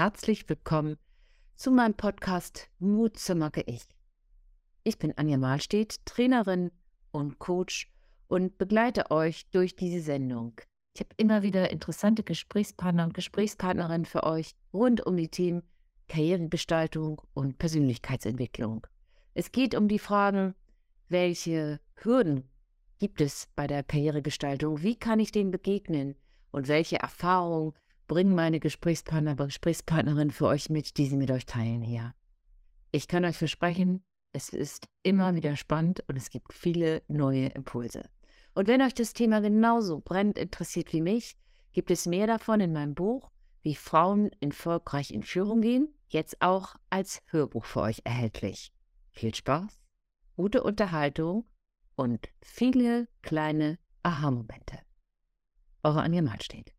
Herzlich willkommen zu meinem Podcast Mut zur Marke Ich. Ich bin Anja Mahlstedt, Trainerin und Coach und begleite euch durch diese Sendung. Ich habe immer wieder interessante Gesprächspartner und Gesprächspartnerinnen für euch rund um die Themen Karrieregestaltung und Persönlichkeitsentwicklung. Es geht um die Fragen, welche Hürden gibt es bei der Karrieregestaltung? Wie kann ich denen begegnen? Und welche Erfahrungen bringen meine Gesprächspartner, Gesprächspartnerin für euch mit, die sie mit euch teilen hier? Ich kann euch versprechen, es ist immer wieder spannend und es gibt viele neue Impulse. Und wenn euch das Thema genauso brennend interessiert wie mich, gibt es mehr davon in meinem Buch, wie Frauen erfolgreich in Führung gehen, jetzt auch als Hörbuch für euch erhältlich. Viel Spaß, gute Unterhaltung und viele kleine Aha-Momente. Eure Anja Mahlstedt.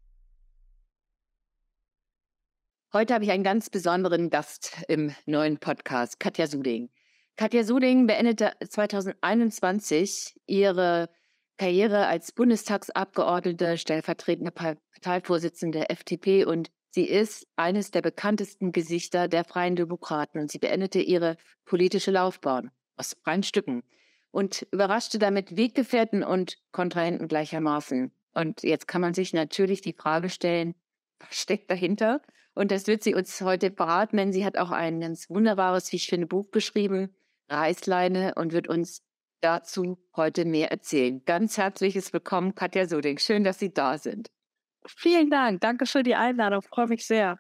Heute habe ich einen ganz besonderen Gast im neuen Podcast, Katja Suding. Katja Suding beendete 2021 ihre Karriere als Bundestagsabgeordnete, stellvertretende Parteivorsitzende der FDP und sie ist eines der bekanntesten Gesichter der Freien Demokraten und sie beendete ihre politische Laufbahn aus freien Stücken und überraschte damit Weggefährten und Kontrahenten gleichermaßen. Und jetzt kann man sich natürlich die Frage stellen, was steckt dahinter? Und das wird sie uns heute verraten, denn sie hat auch ein ganz wunderbares, wie ich finde, Buch geschrieben, Reißleine und wird uns dazu heute mehr erzählen. Ganz herzliches Willkommen, Katja Suding. Schön, dass Sie da sind. Vielen Dank. Danke für die Einladung. Freue mich sehr.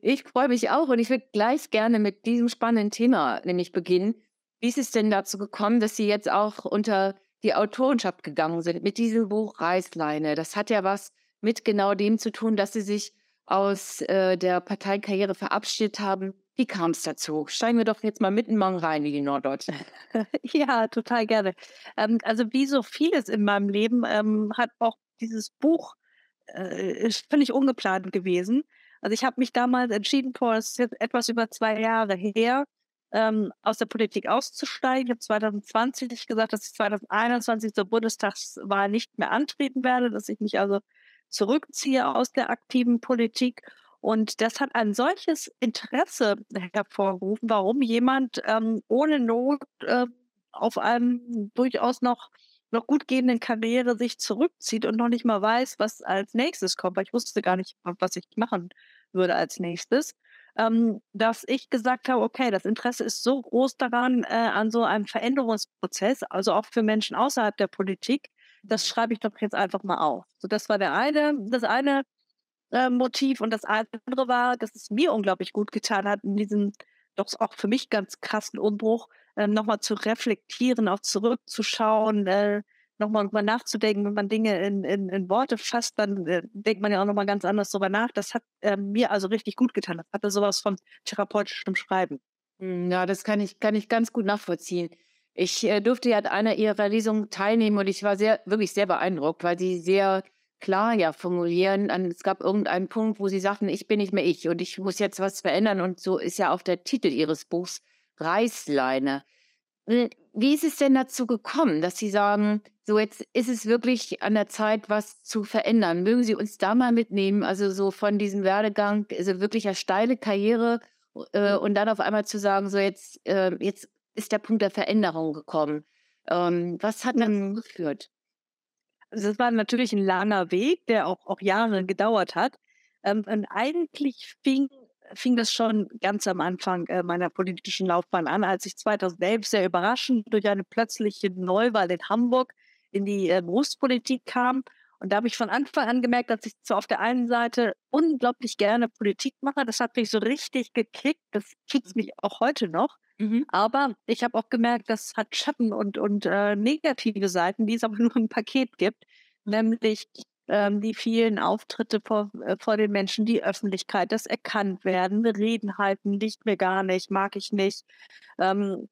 Ich freue mich auch und ich würde gleich gerne mit diesem spannenden Thema nämlich beginnen. Wie ist es denn dazu gekommen, dass Sie jetzt auch unter die Autorenschaft gegangen sind mit diesem Buch Reißleine? Das hat ja was mit genau dem zu tun, dass Sie sich aus äh, der Parteikarriere verabschiedet haben wie kam es dazu? Steigen wir doch jetzt mal mitten morgen rein wie die Norddeutschen. ja, total gerne. Ähm, also wie so vieles in meinem Leben ähm, hat auch dieses Buch äh, völlig ungeplant gewesen. Also ich habe mich damals entschieden, vor etwas über zwei Jahre her, ähm, aus der Politik auszusteigen. Ich habe 2020 gesagt, dass ich 2021 zur Bundestagswahl nicht mehr antreten werde, dass ich mich also zurückziehe aus der aktiven Politik und das hat ein solches Interesse hervorgerufen, warum jemand ähm, ohne Not äh, auf einem durchaus noch, noch gut gehenden Karriere sich zurückzieht und noch nicht mal weiß, was als nächstes kommt. Weil ich wusste gar nicht, was ich machen würde als nächstes. Ähm, dass ich gesagt habe, okay, das Interesse ist so groß daran, äh, an so einem Veränderungsprozess, also auch für Menschen außerhalb der Politik, das schreibe ich doch jetzt einfach mal auf. So, das war der eine, das eine äh, Motiv. Und das andere war, dass es mir unglaublich gut getan hat, in diesem doch auch für mich ganz krassen Umbruch äh, nochmal zu reflektieren, auch zurückzuschauen, äh, nochmal drüber nachzudenken. Wenn man Dinge in, in, in Worte fasst, dann äh, denkt man ja auch nochmal ganz anders drüber nach. Das hat äh, mir also richtig gut getan. Das hatte sowas von therapeutischem Schreiben. Hm, ja, das kann ich, kann ich ganz gut nachvollziehen. Ich äh, durfte ja an einer ihrer Lesungen teilnehmen und ich war sehr, wirklich sehr beeindruckt, weil sie sehr klar ja formulieren. Es gab irgendeinen Punkt, wo sie sagten, ich bin nicht mehr ich und ich muss jetzt was verändern. Und so ist ja auch der Titel ihres Buchs Reißleine. Äh, wie ist es denn dazu gekommen, dass Sie sagen, so jetzt ist es wirklich an der Zeit, was zu verändern? Mögen Sie uns da mal mitnehmen? Also so von diesem Werdegang, also wirklich eine steile Karriere äh, und dann auf einmal zu sagen, so jetzt, äh, jetzt ist der Punkt der Veränderung gekommen. Ähm, was hat dann geführt? Also das war natürlich ein langer Weg, der auch, auch Jahre gedauert hat. Ähm, und eigentlich fing, fing das schon ganz am Anfang äh, meiner politischen Laufbahn an, als ich 2011 sehr überraschend durch eine plötzliche Neuwahl in Hamburg in die äh, Berufspolitik kam. Und da habe ich von Anfang an gemerkt, dass ich so auf der einen Seite unglaublich gerne Politik mache. Das hat mich so richtig gekickt. Das kickt mich auch heute noch. Mhm. Aber ich habe auch gemerkt, das hat Schatten und, und äh, negative Seiten, die es aber nur im Paket gibt, nämlich ähm, die vielen Auftritte vor, äh, vor den Menschen, die Öffentlichkeit, das erkannt werden, Reden halten, liegt mir gar nicht, mag ich nicht. Ähm,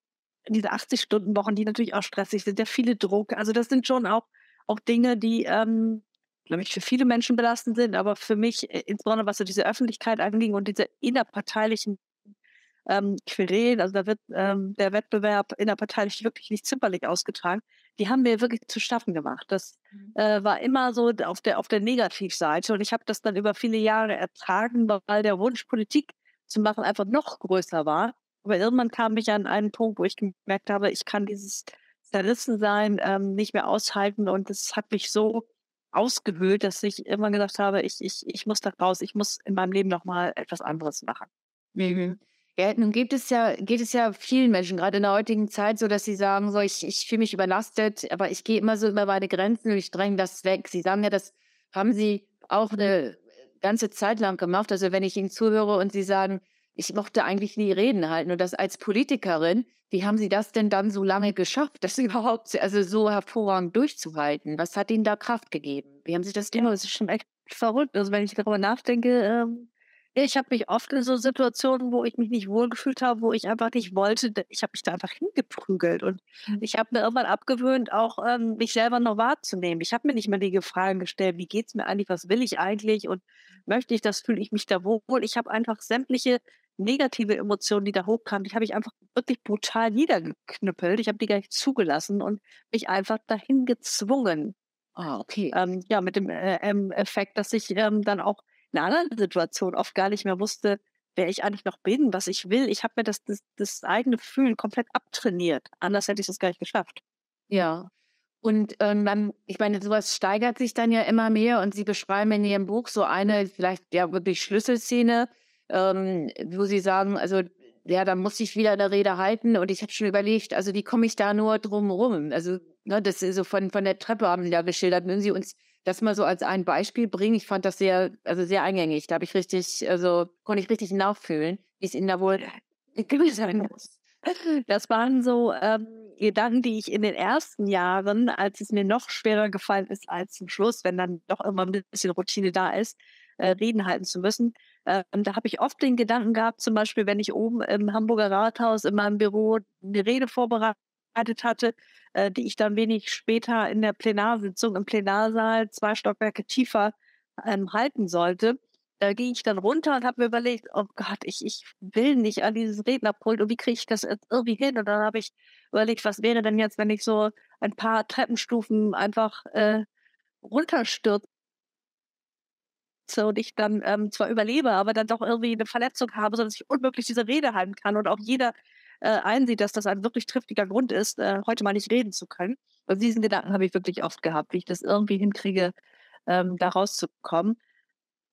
diese 80-Stunden-Wochen, die natürlich auch stressig sind, der viele Druck. Also das sind schon auch, auch Dinge, die, ähm, glaube ich, für viele Menschen belastend sind, aber für mich, äh, insbesondere was so diese Öffentlichkeit anging und diese innerparteilichen ähm, Querelen, also da wird ähm, der Wettbewerb innerparteilich wirklich nicht zimperlich ausgetragen. Die haben mir wirklich zu schaffen gemacht. Das mhm. äh, war immer so auf der, auf der Negativseite und ich habe das dann über viele Jahre ertragen, weil der Wunsch, Politik zu machen, einfach noch größer war. Aber irgendwann kam ich an einen Punkt, wo ich gemerkt habe, ich kann dieses Zerrissensein ähm, nicht mehr aushalten und es hat mich so ausgehöhlt, dass ich immer gesagt habe, ich, ich, ich muss da raus, ich muss in meinem Leben nochmal etwas anderes machen. Mhm. Ja, nun gibt es ja, geht es ja vielen Menschen, gerade in der heutigen Zeit, so dass sie sagen, so ich, ich fühle mich überlastet, aber ich gehe immer so über meine Grenzen und ich dränge das weg. Sie sagen ja, das haben sie auch eine ganze Zeit lang gemacht. Also wenn ich ihnen zuhöre und sie sagen, ich mochte eigentlich nie Reden halten und das als Politikerin, wie haben Sie das denn dann so lange geschafft, das überhaupt also so hervorragend durchzuhalten? Was hat Ihnen da Kraft gegeben? Wie haben Sie das gemacht? Ja, das ist schon echt verrückt. Also wenn ich darüber nachdenke, ähm, ich habe mich oft in so Situationen, wo ich mich nicht wohlgefühlt habe, wo ich einfach nicht wollte, ich habe mich da einfach hingeprügelt. Und mhm. ich habe mir irgendwann abgewöhnt, auch ähm, mich selber noch wahrzunehmen. Ich habe mir nicht mehr die Fragen gestellt, wie geht es mir eigentlich, was will ich eigentlich und möchte ich das, fühle ich mich da wohl. Ich habe einfach sämtliche negative Emotionen, die da hochkamen, die habe ich einfach wirklich brutal niedergeknüppelt. Ich habe die gar nicht zugelassen und mich einfach dahin gezwungen. Ah, okay. Ähm, ja, mit dem äh, Effekt, dass ich ähm, dann auch einer anderen Situation oft gar nicht mehr wusste, wer ich eigentlich noch bin, was ich will. Ich habe mir das, das, das eigene Fühlen komplett abtrainiert. Anders hätte ich das gar nicht geschafft. Ja. Und ähm, ich meine, sowas steigert sich dann ja immer mehr und Sie beschreiben in Ihrem Buch so eine vielleicht ja wirklich Schlüsselszene, ähm, wo Sie sagen, also ja, da muss ich wieder eine Rede halten und ich habe schon überlegt, also wie komme ich da nur drum rum? Also ne, das ist so von, von der Treppe haben Sie ja geschildert. Mögen Sie uns das mal so als ein Beispiel bringen? Ich fand das sehr, also sehr eingängig. Da habe ich richtig, also konnte ich richtig nachfühlen, wie es Ihnen da wohl sein muss. Das waren so ähm, Gedanken, die ich in den ersten Jahren, als es mir noch schwerer gefallen ist als zum Schluss, wenn dann doch immer ein bisschen Routine da ist, äh, Reden halten zu müssen, ähm, da habe ich oft den Gedanken gehabt, zum Beispiel, wenn ich oben im Hamburger Rathaus in meinem Büro eine Rede vorbereitet hatte, äh, die ich dann wenig später in der Plenarsitzung im Plenarsaal zwei Stockwerke tiefer ähm, halten sollte. Da ging ich dann runter und habe mir überlegt, oh Gott, ich, ich will nicht an dieses Rednerpult und wie kriege ich das jetzt irgendwie hin? Und dann habe ich überlegt, was wäre denn jetzt, wenn ich so ein paar Treppenstufen einfach äh, runterstürze und ich dann ähm, zwar überlebe, aber dann doch irgendwie eine Verletzung habe, sodass ich unmöglich diese Rede halten kann und auch jeder äh, einsieht, dass das ein wirklich triftiger Grund ist, äh, heute mal nicht reden zu können. Und diesen Gedanken habe ich wirklich oft gehabt, wie ich das irgendwie hinkriege, ähm, da rauszukommen.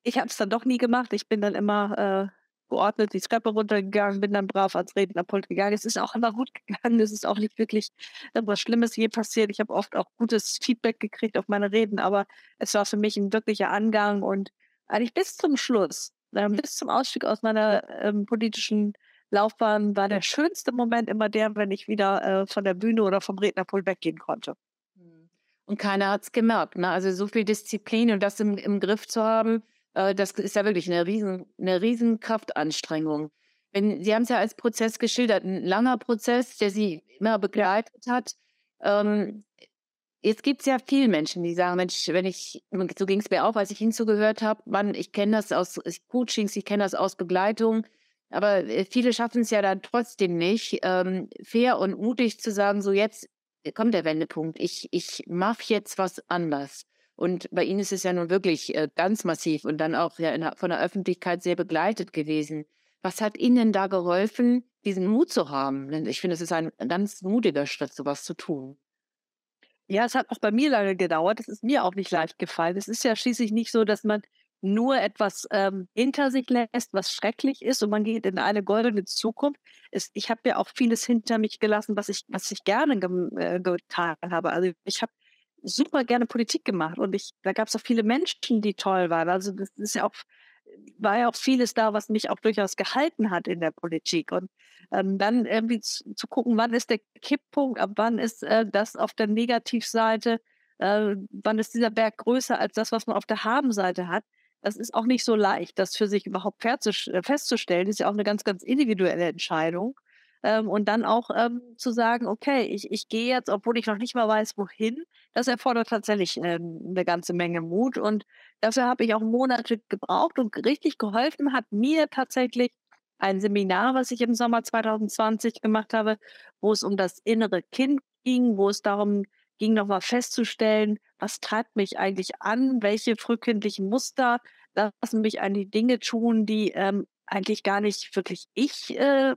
Ich habe es dann doch nie gemacht. Ich bin dann immer äh, geordnet die Treppe runtergegangen, bin dann brav ans Rednerpult gegangen. Es ist auch immer gut gegangen. Es ist auch nicht wirklich irgendwas Schlimmes je passiert. Ich habe oft auch gutes Feedback gekriegt auf meine Reden, aber es war für mich ein wirklicher Angang und eigentlich bis zum Schluss, äh, bis zum Ausstieg aus meiner ähm, politischen Laufbahn, war der schönste Moment immer der, wenn ich wieder äh, von der Bühne oder vom Rednerpult weggehen konnte. Hm. Und keiner hat es gemerkt. Ne? Also so viel Disziplin und das im, im Griff zu haben, äh, das ist ja wirklich eine riesen, eine riesen Kraftanstrengung. Wenn, Sie haben es ja als Prozess geschildert, ein langer Prozess, der Sie immer begleitet hat. Ähm, Jetzt gibt es ja viele Menschen, die sagen, Mensch, wenn ich, so ging es mir auch, als ich hinzugehört habe, man, ich kenne das aus Coachings, ich kenne das aus Begleitung, aber äh, viele schaffen es ja dann trotzdem nicht, ähm, fair und mutig zu sagen, so jetzt kommt der Wendepunkt, ich, ich mache jetzt was anders. Und bei Ihnen ist es ja nun wirklich äh, ganz massiv und dann auch ja der, von der Öffentlichkeit sehr begleitet gewesen. Was hat Ihnen da geholfen, diesen Mut zu haben? Denn ich finde, es ist ein ganz mutiger Schritt, sowas zu tun. Ja, es hat auch bei mir lange gedauert. Es ist mir auch nicht leicht gefallen. Es ist ja schließlich nicht so, dass man nur etwas ähm, hinter sich lässt, was schrecklich ist und man geht in eine goldene Zukunft. Es, ich habe ja auch vieles hinter mich gelassen, was ich, was ich gerne ge äh, getan habe. Also ich habe super gerne Politik gemacht und ich, da gab es auch viele Menschen, die toll waren. Also das ist ja auch war ja auch vieles da, was mich auch durchaus gehalten hat in der Politik. Und ähm, dann irgendwie zu, zu, gucken, wann ist der Kipppunkt, ab wann ist äh, das auf der Negativseite, äh, wann ist dieser Berg größer als das, was man auf der Habenseite hat. Das ist auch nicht so leicht, das für sich überhaupt äh, festzustellen. Das ist ja auch eine ganz, ganz individuelle Entscheidung. Ähm, und dann auch ähm, zu sagen, okay, ich, ich gehe jetzt, obwohl ich noch nicht mal weiß, wohin, das erfordert tatsächlich ähm, eine ganze Menge Mut. Und dafür habe ich auch Monate gebraucht und richtig geholfen hat mir tatsächlich ein Seminar, was ich im Sommer 2020 gemacht habe, wo es um das innere Kind ging, wo es darum ging, nochmal festzustellen, was treibt mich eigentlich an, welche frühkindlichen Muster lassen mich an die Dinge tun, die ähm, eigentlich gar nicht wirklich ich äh,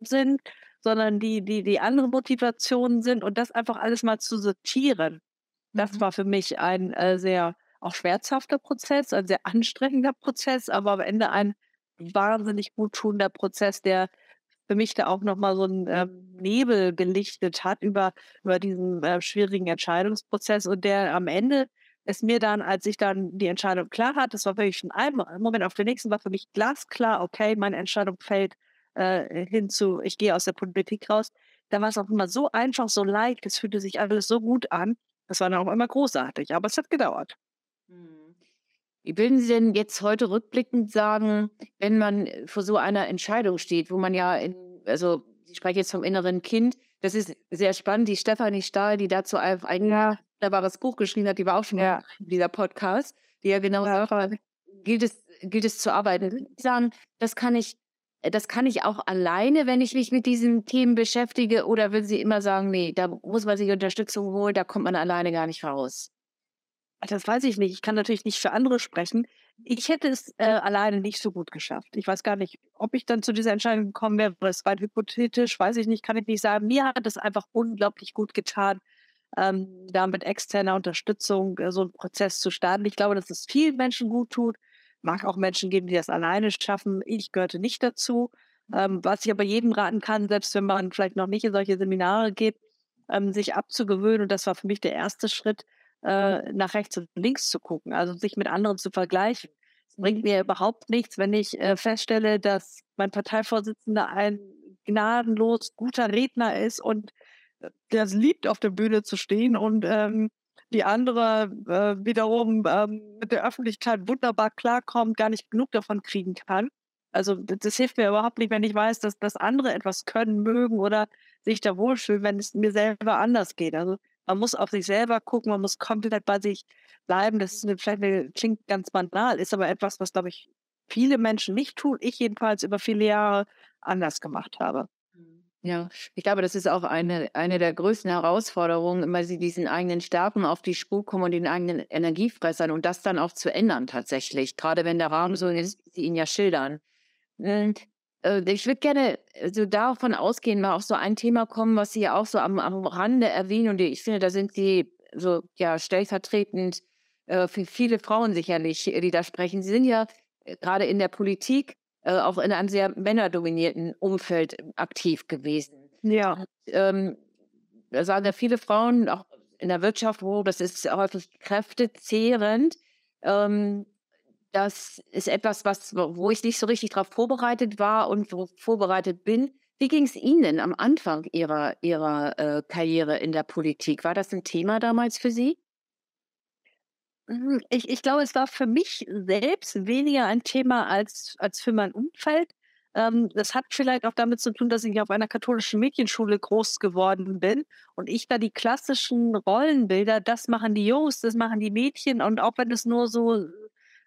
sind, sondern die, die, die andere Motivationen sind und das einfach alles mal zu sortieren. Das mhm. war für mich ein äh, sehr auch schmerzhafter Prozess, ein sehr anstrengender Prozess, aber am Ende ein wahnsinnig guttunender Prozess, der für mich da auch nochmal so ein ähm, Nebel gelichtet hat über, über diesen äh, schwierigen Entscheidungsprozess und der am Ende es mir dann, als ich dann die Entscheidung klar hatte, das war wirklich von einem Moment auf den nächsten, war für mich glasklar, okay, meine Entscheidung fällt äh, hin zu, ich gehe aus der Politik raus. Da war es auch immer so einfach, so leicht, es fühlte sich alles so gut an. Das war dann auch immer großartig, aber es hat gedauert. Mhm. Wie würden Sie denn jetzt heute rückblickend sagen, wenn man vor so einer Entscheidung steht, wo man ja, in, also ich spreche jetzt vom inneren Kind, das ist sehr spannend. Die Stefanie Stahl, die dazu ein ja. wunderbares Buch geschrieben hat, die war auch schon ja. in dieser Podcast, die ja genau ja. sagt, gilt es, gilt es zu arbeiten. Sagen, das kann ich, das kann ich auch alleine, wenn ich mich mit diesen Themen beschäftige, oder würden Sie immer sagen, nee, da muss man sich Unterstützung holen, da kommt man alleine gar nicht raus? Das weiß ich nicht. Ich kann natürlich nicht für andere sprechen. Ich hätte es äh, alleine nicht so gut geschafft. Ich weiß gar nicht, ob ich dann zu dieser Entscheidung gekommen wäre. Das war hypothetisch, weiß ich nicht, kann ich nicht sagen. Mir hat es einfach unglaublich gut getan, ähm, da mit externer Unterstützung äh, so einen Prozess zu starten. Ich glaube, dass es vielen Menschen gut tut. Mag auch Menschen geben, die das alleine schaffen. Ich gehörte nicht dazu. Ähm, was ich aber jedem raten kann, selbst wenn man vielleicht noch nicht in solche Seminare geht, ähm, sich abzugewöhnen. Und das war für mich der erste Schritt, äh, nach rechts und links zu gucken, also sich mit anderen zu vergleichen. Es bringt mir überhaupt nichts, wenn ich äh, feststelle, dass mein Parteivorsitzender ein gnadenlos guter Redner ist und äh, der es liebt, auf der Bühne zu stehen und ähm, die andere äh, wiederum ähm, mit der Öffentlichkeit wunderbar klarkommt, gar nicht genug davon kriegen kann. Also das hilft mir überhaupt nicht, wenn ich weiß, dass, dass andere etwas können, mögen oder sich da wohlfühlen, wenn es mir selber anders geht. Also man muss auf sich selber gucken, man muss komplett bei sich bleiben. Das ist eine, vielleicht eine, klingt ganz banal, ist aber etwas, was, glaube ich, viele Menschen nicht tun. Ich jedenfalls über viele Jahre anders gemacht habe. Mhm. Ja, ich glaube, das ist auch eine, eine der größten Herausforderungen, immer sie diesen eigenen Stärken auf die Spur kommen und den eigenen Energiefressern und das dann auch zu ändern tatsächlich, gerade wenn der Rahmen so ist, wie Sie ihn ja schildern. Und ich würde gerne äh, so davon ausgehen, mal auf so ein Thema kommen, was Sie ja auch so am, am Rande erwähnen. Und ich finde, da sind Sie so ja stellvertretend äh, für viele Frauen sicherlich, die da sprechen. Sie sind ja gerade in der Politik auch in einem sehr männerdominierten Umfeld aktiv gewesen. Ja. Und, ähm, da sagen ja viele Frauen, auch in der Wirtschaft, wo das ist häufig kräftezehrend. Ähm, das ist etwas, was, wo ich nicht so richtig darauf vorbereitet war und vorbereitet bin. Wie ging es Ihnen am Anfang Ihrer, Ihrer äh, Karriere in der Politik? War das ein Thema damals für Sie? Hm, ich, ich glaube, es war für mich selbst weniger ein Thema als, als für mein Umfeld. Ähm, das hat vielleicht auch damit zu tun, dass ich auf einer katholischen Mädchenschule groß geworden bin und ich da die klassischen Rollenbilder, das machen die Jungs, das machen die Mädchen und auch wenn es nur so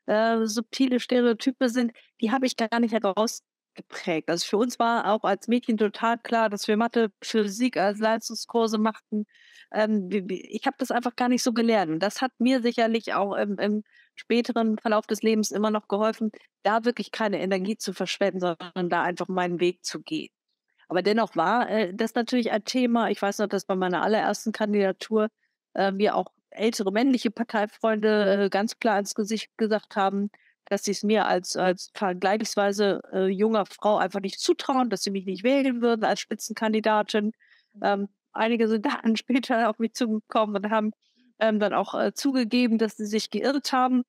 äh, subtile Stereotype sind, die habe ich gar nicht herausgeprägt. Also für uns war auch als Mädchen total klar, dass wir Mathe, Physik als Leistungskurse machten. Ähm, ich habe das einfach gar nicht so gelernt. Und das hat mir sicherlich auch im, im späteren Verlauf des Lebens immer noch geholfen, da wirklich keine Energie zu verschwenden, sondern da einfach meinen Weg zu gehen. Aber dennoch war äh, das natürlich ein Thema. Ich weiß noch, dass bei meiner allerersten Kandidatur äh, wir auch ältere männliche Parteifreunde äh, ganz klar ins Gesicht gesagt haben, dass sie es mir als, als vergleichsweise äh, junger Frau einfach nicht zutrauen, dass sie mich nicht wählen würden als Spitzenkandidatin. Mhm. Ähm, einige sind dann später auf mich zugekommen und haben ähm, dann auch äh, zugegeben, dass sie sich geirrt haben,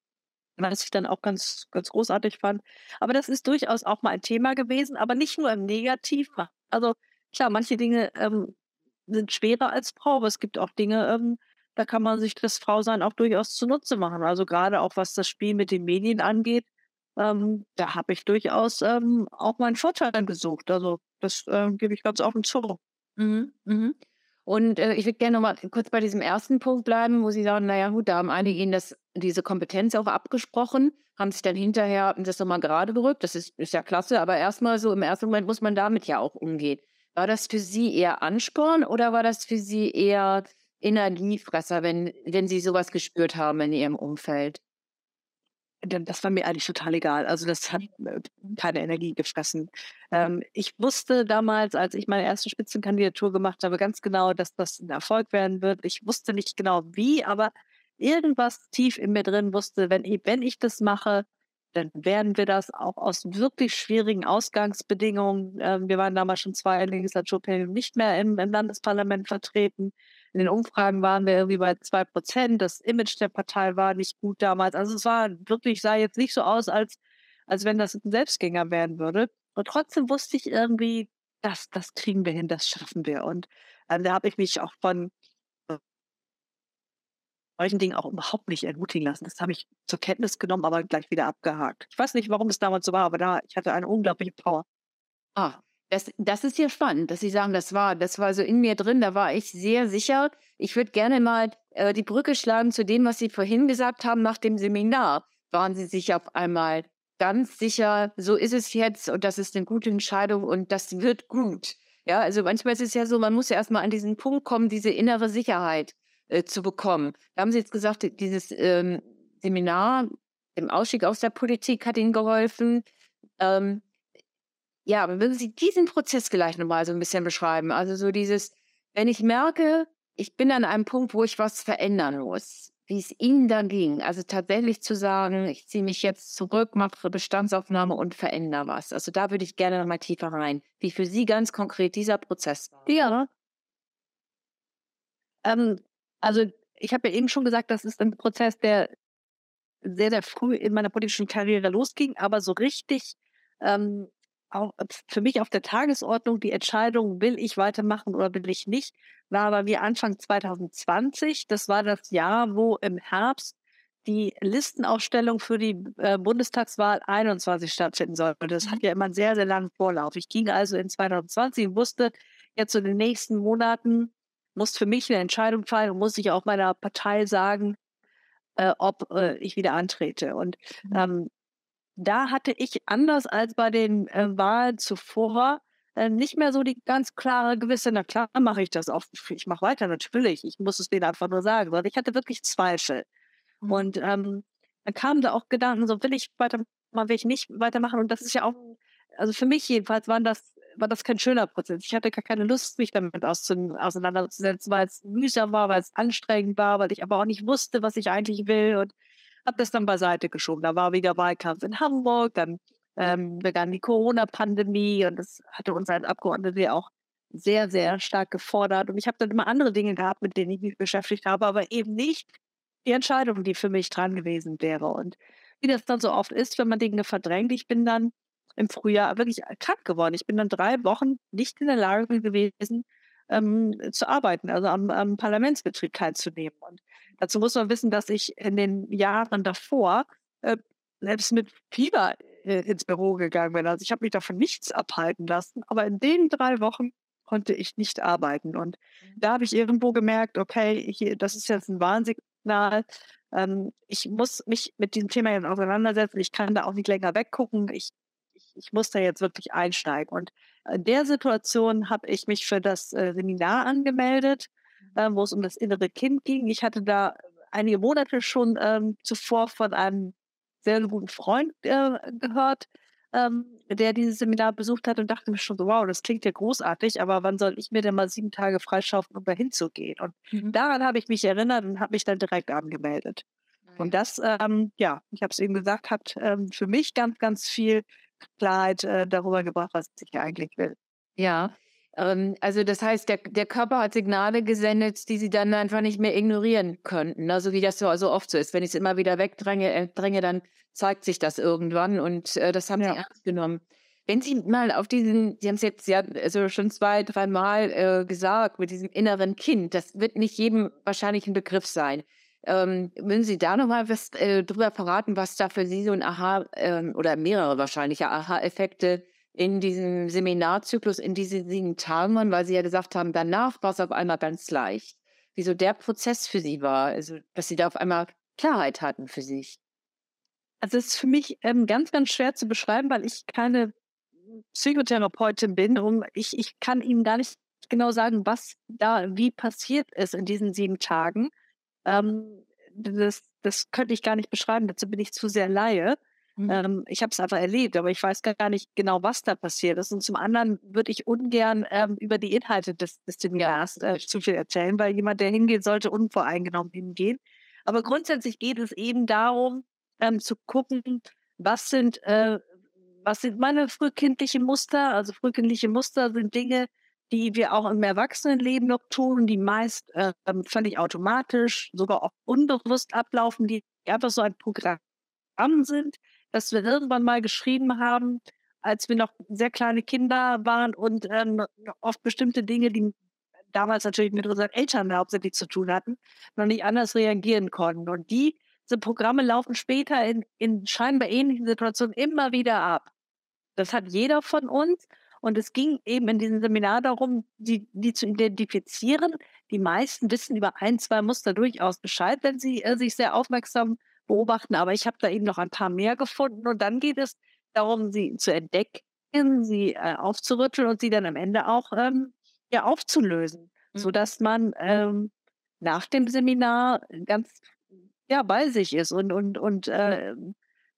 was ich dann auch ganz, ganz großartig fand. Aber das ist durchaus auch mal ein Thema gewesen, aber nicht nur im Negativen. Also klar, manche Dinge ähm, sind schwerer als Frau, aber es gibt auch Dinge, ähm, da kann man sich das Frausein auch durchaus zunutze machen. Also gerade auch was das Spiel mit den Medien angeht, ähm, da habe ich durchaus ähm, auch meinen Vorteil gesucht. Also das äh, gebe ich ganz offen zu. Mhm, mhm. Und äh, ich würde gerne noch mal kurz bei diesem ersten Punkt bleiben, wo Sie sagen, naja gut, da haben einige Ihnen das, diese Kompetenz auch abgesprochen. haben sich dann hinterher das nochmal gerade gerückt. Das ist, ist ja klasse, aber erstmal so im ersten Moment muss man damit ja auch umgehen. War das für Sie eher Ansporn oder war das für Sie eher Energiefresser, wenn, wenn Sie sowas gespürt haben in Ihrem Umfeld? Das war mir eigentlich total egal. Also das hat äh, keine Energie gefressen. Ähm, ich wusste damals, als ich meine erste Spitzenkandidatur gemacht habe, ganz genau, dass das ein Erfolg werden wird. Ich wusste nicht genau wie, aber irgendwas tief in mir drin wusste, wenn ich, wenn ich das mache, dann werden wir das auch aus wirklich schwierigen Ausgangsbedingungen. Ähm, wir waren damals schon zwei Legislaturperioden nicht mehr im, im Landesparlament vertreten. In den Umfragen waren wir irgendwie bei zwei Prozent. Das Image der Partei war nicht gut damals. Also es war wirklich, sah jetzt nicht so aus, als, als wenn das ein Selbstgänger werden würde. Und trotzdem wusste ich irgendwie, das, das kriegen wir hin, das schaffen wir. Und ähm, da habe ich mich auch von solchen Dingen auch überhaupt nicht entmutigen lassen. Das habe ich zur Kenntnis genommen, aber gleich wieder abgehakt. Ich weiß nicht, warum es damals so war, aber da, ich hatte eine unglaubliche Power. Ah, das, das ist ja spannend, dass Sie sagen, das war, das war so in mir drin, da war ich sehr sicher. Ich würde gerne mal äh, die Brücke schlagen zu dem, was Sie vorhin gesagt haben nach dem Seminar. Waren Sie sich auf einmal ganz sicher, so ist es jetzt und das ist eine gute Entscheidung und das wird gut. Ja, also manchmal ist es ja so, man muss ja erstmal an diesen Punkt kommen, diese innere Sicherheit äh, zu bekommen. Da haben Sie jetzt gesagt, dieses ähm, Seminar im Ausstieg aus der Politik hat Ihnen geholfen. Ähm, ja, aber würden Sie diesen Prozess vielleicht nochmal so ein bisschen beschreiben? Also so dieses, wenn ich merke, ich bin an einem Punkt, wo ich was verändern muss, wie es Ihnen dann ging. Also tatsächlich zu sagen, ich ziehe mich jetzt zurück, mache Bestandsaufnahme und verändere was. Also da würde ich gerne nochmal tiefer rein, wie für Sie ganz konkret dieser Prozess war. Ja. Ähm, also ich habe ja eben schon gesagt, das ist ein Prozess, der sehr, sehr früh in meiner politischen Karriere losging, aber so richtig ähm, auch für mich auf der Tagesordnung die Entscheidung, will ich weitermachen oder will ich nicht, war bei mir Anfang 2020. Das war das Jahr, wo im Herbst die Listenausstellung für die äh, Bundestagswahl 21 stattfinden sollte. Das hat mhm. ja immer einen sehr, sehr langen Vorlauf. Ich ging also in 2020 und wusste, jetzt in den nächsten Monaten muss für mich eine Entscheidung fallen und muss ich auch meiner Partei sagen, äh, ob äh, ich wieder antrete. Und mhm. ähm, da hatte ich anders als bei den äh, Wahlen zuvor äh, nicht mehr so die ganz klare Gewisse, na klar mache ich das auch, ich mache weiter, natürlich, ich muss es denen einfach nur sagen, sondern ich hatte wirklich Zweifel. Mhm. Und ähm, dann kamen da auch Gedanken, so will ich weitermachen, will ich nicht weitermachen und das ist ja auch, also für mich jedenfalls waren das, war das kein schöner Prozess. Ich hatte gar keine Lust, mich damit auseinanderzusetzen, weil es mühsam war, weil es anstrengend war, weil ich aber auch nicht wusste, was ich eigentlich will und habe das dann beiseite geschoben. Da war wieder Wahlkampf in Hamburg, dann ähm, begann die Corona-Pandemie und das hatte uns als Abgeordnete auch sehr, sehr stark gefordert. Und ich habe dann immer andere Dinge gehabt, mit denen ich mich beschäftigt habe, aber eben nicht die Entscheidung, die für mich dran gewesen wäre. Und wie das dann so oft ist, wenn man Dinge verdrängt, ich bin dann im Frühjahr wirklich krank geworden. Ich bin dann drei Wochen nicht in der Lage gewesen, ähm, zu arbeiten, also am, am Parlamentsbetrieb teilzunehmen. Und Dazu muss man wissen, dass ich in den Jahren davor äh, selbst mit Fieber äh, ins Büro gegangen bin. Also ich habe mich davon nichts abhalten lassen. Aber in den drei Wochen konnte ich nicht arbeiten. Und mhm. da habe ich irgendwo gemerkt, okay, hier, das ist jetzt ein Warnsignal. Ähm, ich muss mich mit diesem Thema jetzt auseinandersetzen. Ich kann da auch nicht länger weggucken. Ich, ich, ich muss da jetzt wirklich einsteigen. Und in der Situation habe ich mich für das äh, Seminar angemeldet äh, wo es um das innere Kind ging. Ich hatte da einige Monate schon ähm, zuvor von einem sehr guten Freund äh, gehört, ähm, der dieses Seminar besucht hat und dachte mir schon so, wow, das klingt ja großartig, aber wann soll ich mir denn mal sieben Tage freischaufen, um da hinzugehen? Und mhm. daran habe ich mich erinnert und habe mich dann direkt angemeldet. Und das, ähm, ja, ich habe es eben gesagt, hat ähm, für mich ganz, ganz viel Klarheit äh, darüber gebracht, was ich eigentlich will. Ja, ähm, also das heißt, der, der Körper hat Signale gesendet, die sie dann einfach nicht mehr ignorieren könnten. Also wie das so also oft so ist. Wenn ich es immer wieder wegdränge, äh, dränge, dann zeigt sich das irgendwann und äh, das haben ja. sie ernst genommen. Wenn Sie mal auf diesen, Sie haben es jetzt ja also schon zwei, dreimal äh, gesagt, mit diesem inneren Kind, das wird nicht jedem wahrscheinlich ein Begriff sein. Ähm, würden Sie da nochmal was äh, drüber verraten, was da für Sie so ein Aha- ähm, oder mehrere wahrscheinliche Aha-Effekte in diesem Seminarzyklus, in diese sieben Tagen waren, weil Sie ja gesagt haben, danach war es auf einmal ganz leicht. Wieso der Prozess für Sie war, also dass Sie da auf einmal Klarheit hatten für sich. Also es ist für mich ähm, ganz, ganz schwer zu beschreiben, weil ich keine Psychotherapeutin bin. Um, ich, ich kann Ihnen gar nicht genau sagen, was da wie passiert ist in diesen sieben Tagen. Ähm, das, das könnte ich gar nicht beschreiben, dazu bin ich zu sehr Laie. Mhm. Ähm, ich habe es einfach erlebt, aber ich weiß gar nicht genau, was da passiert ist. Und zum anderen würde ich ungern ähm, über die Inhalte des, des Seminars äh, zu viel erzählen, weil jemand, der hingeht, sollte unvoreingenommen hingehen. Aber grundsätzlich geht es eben darum, ähm, zu gucken, was sind, äh, was sind meine frühkindlichen Muster? Also frühkindliche Muster sind Dinge, die wir auch im Erwachsenenleben noch tun, die meist äh, völlig automatisch, sogar auch unbewusst ablaufen, die einfach so ein Programm sind, das wir irgendwann mal geschrieben haben, als wir noch sehr kleine Kinder waren und ähm, oft bestimmte Dinge, die damals natürlich mit unseren Eltern hauptsächlich zu tun hatten, noch nicht anders reagieren konnten. Und die, diese Programme laufen später in, in scheinbar ähnlichen Situationen immer wieder ab. Das hat jeder von uns. Und es ging eben in diesem Seminar darum, die, die zu identifizieren. Die meisten wissen über ein, zwei Muster durchaus Bescheid, wenn sie äh, sich sehr aufmerksam beobachten. Aber ich habe da eben noch ein paar mehr gefunden. Und dann geht es darum, sie zu entdecken, sie äh, aufzurütteln und sie dann am Ende auch ähm, ja, aufzulösen, mhm. sodass man ähm, nach dem Seminar ganz ja, bei sich ist und, und, und äh,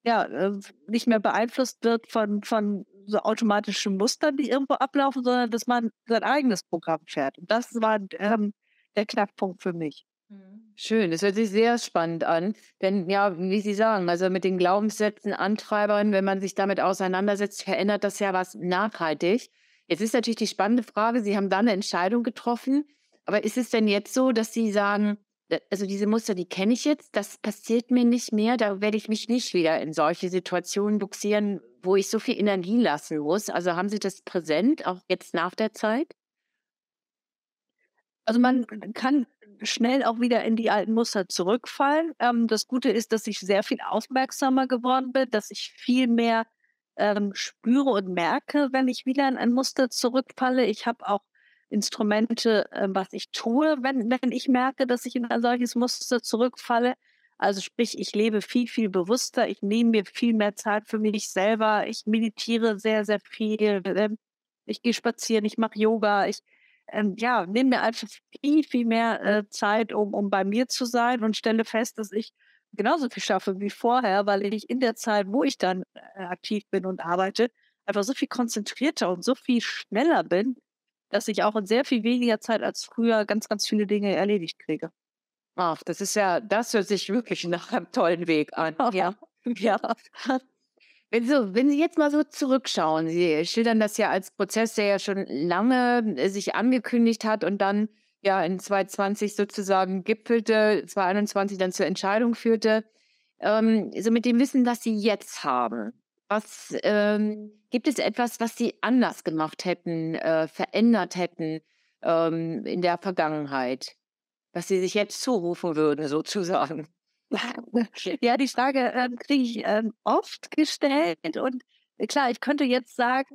ja, äh, nicht mehr beeinflusst wird von, von so automatischen Mustern, die irgendwo ablaufen, sondern dass man sein eigenes Programm fährt. Und das war ähm, der Knackpunkt für mich. Mhm. Schön, das hört sich sehr spannend an. Denn ja, wie Sie sagen, also mit den Glaubenssätzen, Antreibern, wenn man sich damit auseinandersetzt, verändert das ja was nachhaltig. Jetzt ist natürlich die spannende Frage, Sie haben da eine Entscheidung getroffen, aber ist es denn jetzt so, dass Sie sagen, äh, also diese Muster, die kenne ich jetzt, das passiert mir nicht mehr, da werde ich mich nicht wieder in solche Situationen buxieren, wo ich so viel Energie lassen muss. Also haben Sie das präsent, auch jetzt nach der Zeit? Also man kann schnell auch wieder in die alten Muster zurückfallen. Ähm, das Gute ist, dass ich sehr viel aufmerksamer geworden bin, dass ich viel mehr ähm, spüre und merke, wenn ich wieder in ein Muster zurückfalle. Ich habe auch Instrumente, äh, was ich tue, wenn, wenn ich merke, dass ich in ein solches Muster zurückfalle. Also sprich, ich lebe viel, viel bewusster, ich nehme mir viel mehr Zeit für mich selber, ich meditiere sehr, sehr viel, ähm, ich gehe spazieren, ich mache Yoga, ich ähm, ja, nehme mir einfach viel, viel mehr äh, Zeit, um, um bei mir zu sein und stelle fest, dass ich genauso viel schaffe wie vorher, weil ich in der Zeit, wo ich dann äh, aktiv bin und arbeite, einfach so viel konzentrierter und so viel schneller bin, dass ich auch in sehr viel weniger Zeit als früher ganz, ganz viele Dinge erledigt kriege. Ach, das ist ja, das hört sich wirklich nach einem tollen Weg an. Ja, ja. Wenn, so, wenn Sie jetzt mal so zurückschauen, Sie schildern das ja als Prozess, der ja schon lange äh, sich angekündigt hat und dann ja in 2020 sozusagen gipfelte, 2021 dann zur Entscheidung führte. Ähm, so mit dem Wissen, das Sie jetzt haben, was ähm, gibt es etwas, was Sie anders gemacht hätten, äh, verändert hätten ähm, in der Vergangenheit, was Sie sich jetzt zurufen würden, sozusagen? Ja, die Frage äh, kriege ich äh, oft gestellt und äh, klar, ich könnte jetzt sagen,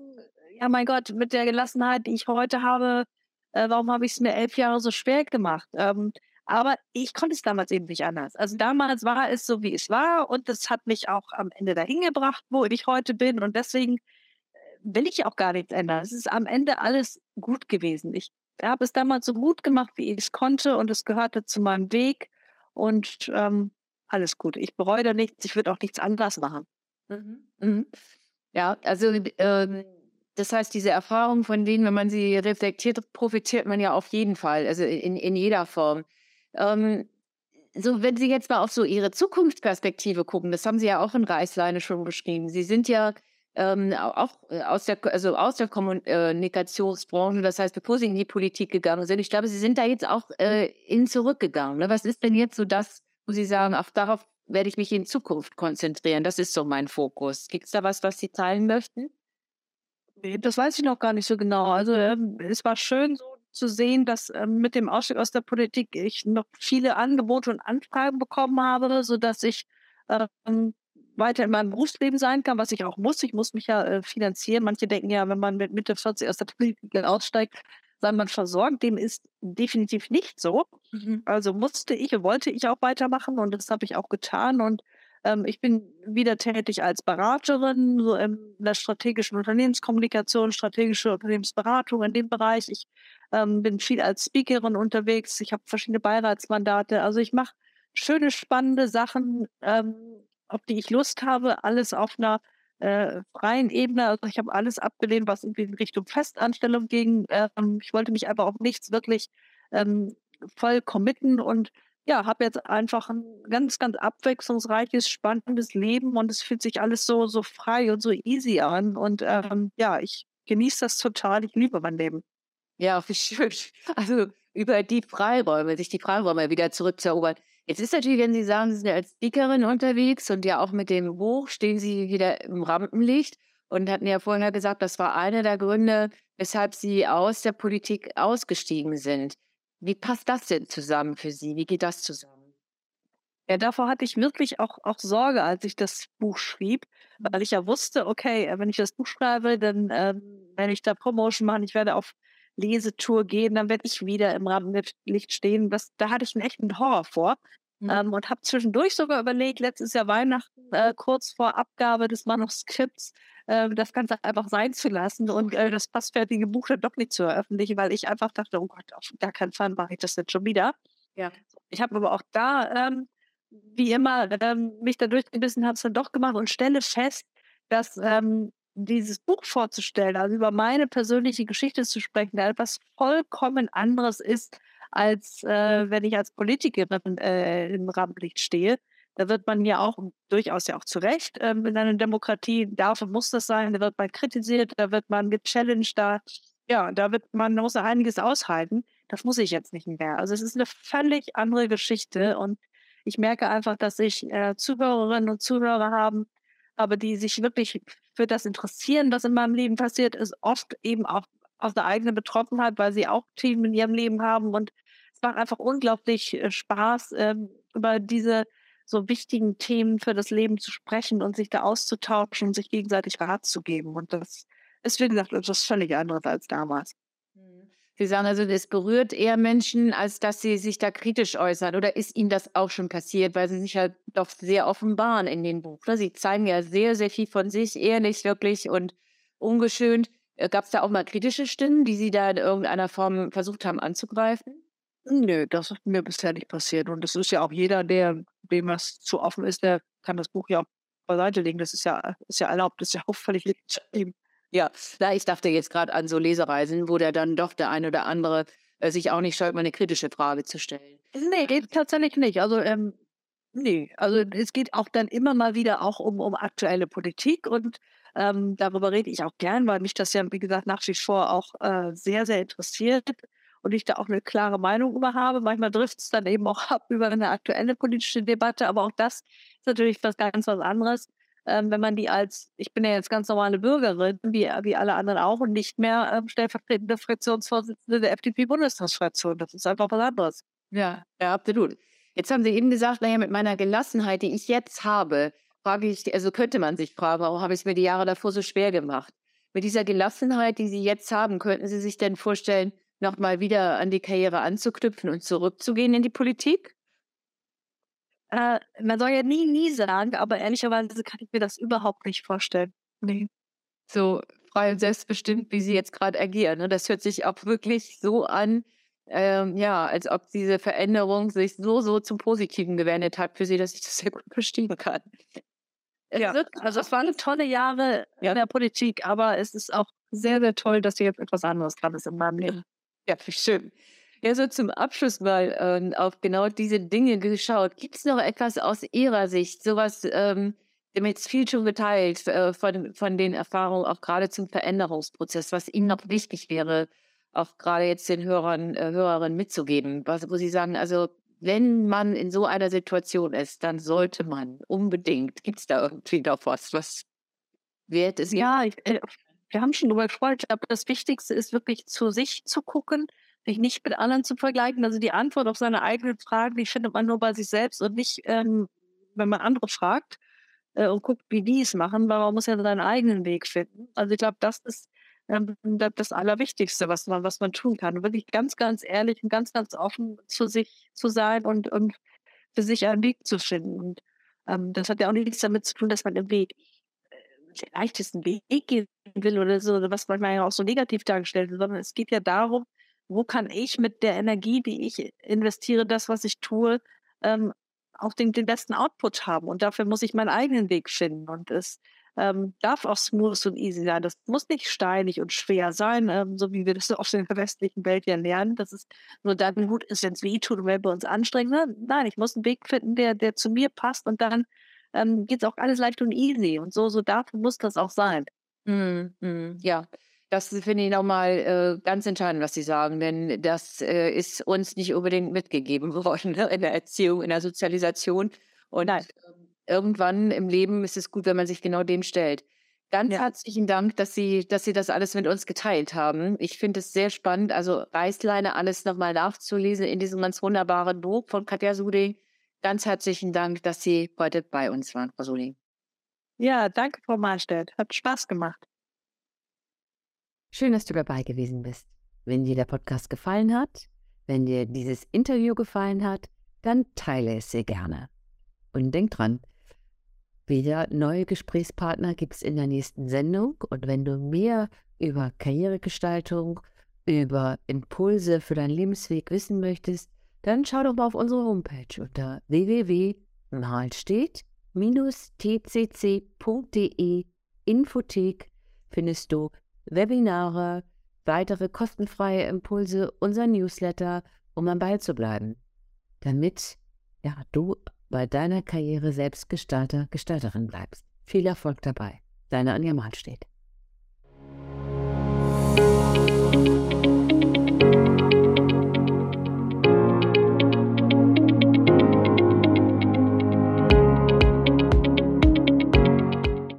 ja mein Gott, mit der Gelassenheit, die ich heute habe, äh, warum habe ich es mir elf Jahre so schwer gemacht? Ähm, aber ich konnte es damals eben nicht anders. Also damals war es so, wie es war und das hat mich auch am Ende dahin gebracht, wo ich heute bin und deswegen äh, will ich auch gar nichts ändern. Es ist am Ende alles gut gewesen. Ich habe es damals so gut gemacht, wie ich es konnte und es gehörte zu meinem Weg und ähm, alles gut. Ich bereue da nichts, ich würde auch nichts anderes machen. Mhm. Mhm. Ja, also ähm, das heißt, diese Erfahrungen, von denen, wenn man sie reflektiert, profitiert man ja auf jeden Fall, also in, in jeder Form. Ähm, so, wenn Sie jetzt mal auf so Ihre Zukunftsperspektive gucken, das haben Sie ja auch in Reißleine schon beschrieben. Sie sind ja ähm, auch äh, aus der, also aus der Kommunikationsbranche, das heißt, bevor Sie in die Politik gegangen sind. Ich glaube, Sie sind da jetzt auch äh, in zurückgegangen. Ne? Was ist denn jetzt so das, wo Sie sagen, ach, darauf werde ich mich in Zukunft konzentrieren? Das ist so mein Fokus. Gibt es da was, was Sie teilen möchten? Das weiß ich noch gar nicht so genau. Also ähm, es war schön so zu sehen, dass ähm, mit dem Ausstieg aus der Politik ich noch viele Angebote und Anfragen bekommen habe, sodass ich ähm, weiter in meinem Berufsleben sein kann, was ich auch muss. Ich muss mich ja äh, finanzieren. Manche denken ja, wenn man mit Mitte 40 aus der Politik aussteigt, man versorgt. Dem ist definitiv nicht so. Mhm. Also musste ich und wollte ich auch weitermachen und das habe ich auch getan. Und Ähm, ich bin wieder tätig als Beraterin, so in der strategischen Unternehmenskommunikation, strategische Unternehmensberatung in dem Bereich. Ich ähm, bin viel als Speakerin unterwegs. Ich habe verschiedene Beiratsmandate. Also ich mache schöne, spannende Sachen, ähm, auf die ich Lust habe. Alles auf einer äh, freien Ebene. Also ich habe alles abgelehnt, was irgendwie in Richtung Festanstellung ging. Ähm, ich wollte mich aber auch nichts wirklich ähm, voll committen und ja, habe jetzt einfach ein ganz, ganz abwechslungsreiches, spannendes Leben und es fühlt sich alles so, so frei und so easy an. Und ähm, ja, ich genieße das total. Ich liebe mein Leben. Ja, wie schön. Also über die Freiräume, sich die Freiräume wieder zurückzuerobern. Jetzt ist natürlich, wenn Sie sagen, Sie sind als Speakerin unterwegs und ja auch mit dem Buch stehen Sie wieder im Rampenlicht und hatten ja vorher gesagt, das war einer der Gründe, weshalb Sie aus der Politik ausgestiegen sind. Wie passt das denn zusammen für Sie? Wie geht das zusammen? Ja, davor hatte ich wirklich auch, auch Sorge, als ich das Buch schrieb, weil ich ja wusste, okay, wenn ich das Buch schreibe, dann ähm, werde ich da Promotion machen, ich werde auf Lesetour gehen, dann werde ich wieder im Rampenlicht stehen. Das, da hatte ich einen echten Horror vor. Mhm. Ähm, und habe zwischendurch sogar überlegt, letztes Jahr Weihnachten, äh, kurz vor Abgabe des Manuskripts, äh, das Ganze einfach sein zu lassen und äh, das fast fertige Buch dann doch nicht zu veröffentlichen, weil ich einfach dachte, oh Gott, auf gar keinen Fall mache ich das jetzt schon wieder. Ja. Ich habe aber auch da, ähm, wie immer, ähm, mich da durchgebissen, habe es dann doch gemacht und stelle fest, dass ähm, dieses Buch vorzustellen, also über meine persönliche Geschichte zu sprechen, da etwas vollkommen anderes ist, als äh, wenn ich als Politikerin äh, im Rampenlicht stehe. Da wird man ja auch durchaus ja auch zu Recht ähm, in einer Demokratie, dafür muss das sein, da wird man kritisiert, da wird man gechallenged, da, ja, da wird man muss einiges aushalten. Das muss ich jetzt nicht mehr. Also es ist eine völlig andere Geschichte und ich merke einfach, dass ich äh, Zuhörerinnen und Zuhörer haben, aber die sich wirklich für das interessieren, was in meinem Leben passiert, ist oft eben auch aus der eigenen Betroffenheit, weil sie auch Themen in ihrem Leben haben. Und es macht einfach unglaublich äh, Spaß, ähm, über diese so wichtigen Themen für das Leben zu sprechen und sich da auszutauschen und sich gegenseitig Rat zu geben. Und das ist, wie gesagt, etwas völlig anderes als damals. Sie sagen also, es berührt eher Menschen, als dass sie sich da kritisch äußern. Oder ist Ihnen das auch schon passiert, weil Sie sich ja doch sehr offenbaren in den Buch? Ne? Sie zeigen ja sehr, sehr viel von sich, ehrlich wirklich und ungeschönt. Äh, Gab es da auch mal kritische Stimmen, die Sie da in irgendeiner Form versucht haben anzugreifen? Nö, das ist mir bisher nicht passiert. Und es ist ja auch jeder, der dem was zu offen ist, der kann das Buch ja auch beiseite legen. Das ist ja, ist ja erlaubt, das ist ja auch völlig legitim. Ja, na, ich dachte jetzt gerade an so Lesereisen, wo der dann doch der eine oder andere äh, sich auch nicht scheut, mal eine kritische Frage zu stellen. Nee, geht tatsächlich nicht. Also, ähm, nee, also es geht auch dann immer mal wieder auch um, um aktuelle Politik und ähm, darüber rede ich auch gern, weil mich das ja, wie gesagt, nach wie vor auch äh, sehr, sehr interessiert und ich da auch eine klare Meinung über habe. Manchmal trifft es dann eben auch ab über eine aktuelle politische Debatte, aber auch das ist natürlich was ganz was anderes ähm, wenn man die als, ich bin ja jetzt ganz normale Bürgerin, wie, wie alle anderen auch, und nicht mehr ähm, stellvertretende Fraktionsvorsitzende der FDP-Bundestagsfraktion. Das ist einfach was anderes. Ja, ja, absolut. Jetzt haben Sie eben gesagt, naja, mit meiner Gelassenheit, die ich jetzt habe, frage ich, also könnte man sich fragen, warum habe ich es mir die Jahre davor so schwer gemacht? Mit dieser Gelassenheit, die Sie jetzt haben, könnten Sie sich denn vorstellen, nochmal wieder an die Karriere anzuknüpfen und zurückzugehen in die Politik? Äh, man soll ja nie, nie sagen, aber ehrlicherweise kann ich mir das überhaupt nicht vorstellen. Nee. So frei und selbstbestimmt, wie sie jetzt gerade agieren. Ne? Das hört sich auch wirklich so an, ähm, ja, als ob diese Veränderung sich so, so zum Positiven gewendet hat für sie, dass ich das sehr gut verstehen kann. ja, also es waren tolle Jahre ja. in der Politik, aber es ist auch sehr, sehr toll, dass jetzt etwas anderes gerade ist in meinem Leben. Ja, schön. Ja, so zum Abschluss mal ähm, auf genau diese Dinge geschaut. Gibt es noch etwas aus Ihrer Sicht, sowas, ähm, wir haben jetzt viel schon geteilt äh, von, von den Erfahrungen, auch gerade zum Veränderungsprozess, was Ihnen noch wichtig wäre, auch gerade jetzt den Hörern, äh, Hörerinnen mitzugeben, was, wo Sie sagen, also wenn man in so einer Situation ist, dann sollte man unbedingt, gibt es da irgendwie noch was, was wert ist? Ja, ich, äh, wir haben schon darüber gesprochen, aber das Wichtigste ist wirklich zu sich zu gucken, sich nicht mit anderen zu vergleichen. Also die Antwort auf seine eigenen Fragen, die findet man nur bei sich selbst und nicht, ähm, wenn man andere fragt äh, und guckt, wie die es machen, weil man muss ja seinen eigenen Weg finden. Also ich glaube, das ist ähm, das Allerwichtigste, was man, was man tun kann. Wirklich ganz, ganz ehrlich und ganz, ganz offen zu sich zu sein und, und für sich einen Weg zu finden. Und Ähm, das hat ja auch nichts damit zu tun, dass man irgendwie äh, den leichtesten Weg gehen will oder so, was manchmal ja auch so negativ dargestellt wird, sondern es geht ja darum, wo kann ich mit der Energie, die ich investiere, das, was ich tue, ähm, auch den, den besten Output haben. Und dafür muss ich meinen eigenen Weg finden. Und es ähm, darf auch smooth und easy sein. Das muss nicht steinig und schwer sein, ähm, so wie wir das aus der westlichen Welt ja lernen, dass es nur dann gut ist, wenn es weh tut und wenn wir uns anstrengen. Nein, ich muss einen Weg finden, der, der zu mir passt und dann ähm, geht es auch alles leicht und easy. Und so, so dafür muss das auch sein. Mm, mm, ja, das finde ich nochmal äh, ganz entscheidend, was Sie sagen, denn das äh, ist uns nicht unbedingt mitgegeben worden ne, in der Erziehung, in der Sozialisation. Und Nein. Ähm, irgendwann im Leben ist es gut, wenn man sich genau dem stellt. Ganz ja. herzlichen Dank, dass Sie, dass Sie das alles mit uns geteilt haben. Ich finde es sehr spannend, also Reißleine alles nochmal nachzulesen in diesem ganz wunderbaren Buch von Katja Suding. Ganz herzlichen Dank, dass Sie heute bei uns waren, Frau Suding. Ja, danke, Frau Mahlstedt. Hat Spaß gemacht. Schön, dass du dabei gewesen bist. Wenn dir der Podcast gefallen hat, wenn dir dieses Interview gefallen hat, dann teile es sehr gerne. Und denk dran, wieder neue Gesprächspartner gibt es in der nächsten Sendung. Und wenn du mehr über Karrieregestaltung, über Impulse für deinen Lebensweg wissen möchtest, dann schau doch mal auf unsere Homepage unter www.malstedt-tcc.de Infothek findest du Webinare, weitere kostenfreie Impulse, unser Newsletter, um am Ball zu bleiben, damit ja, du bei deiner Karriere Selbstgestalter, Gestalterin bleibst. Viel Erfolg dabei. Deine Anja Mahlstedt.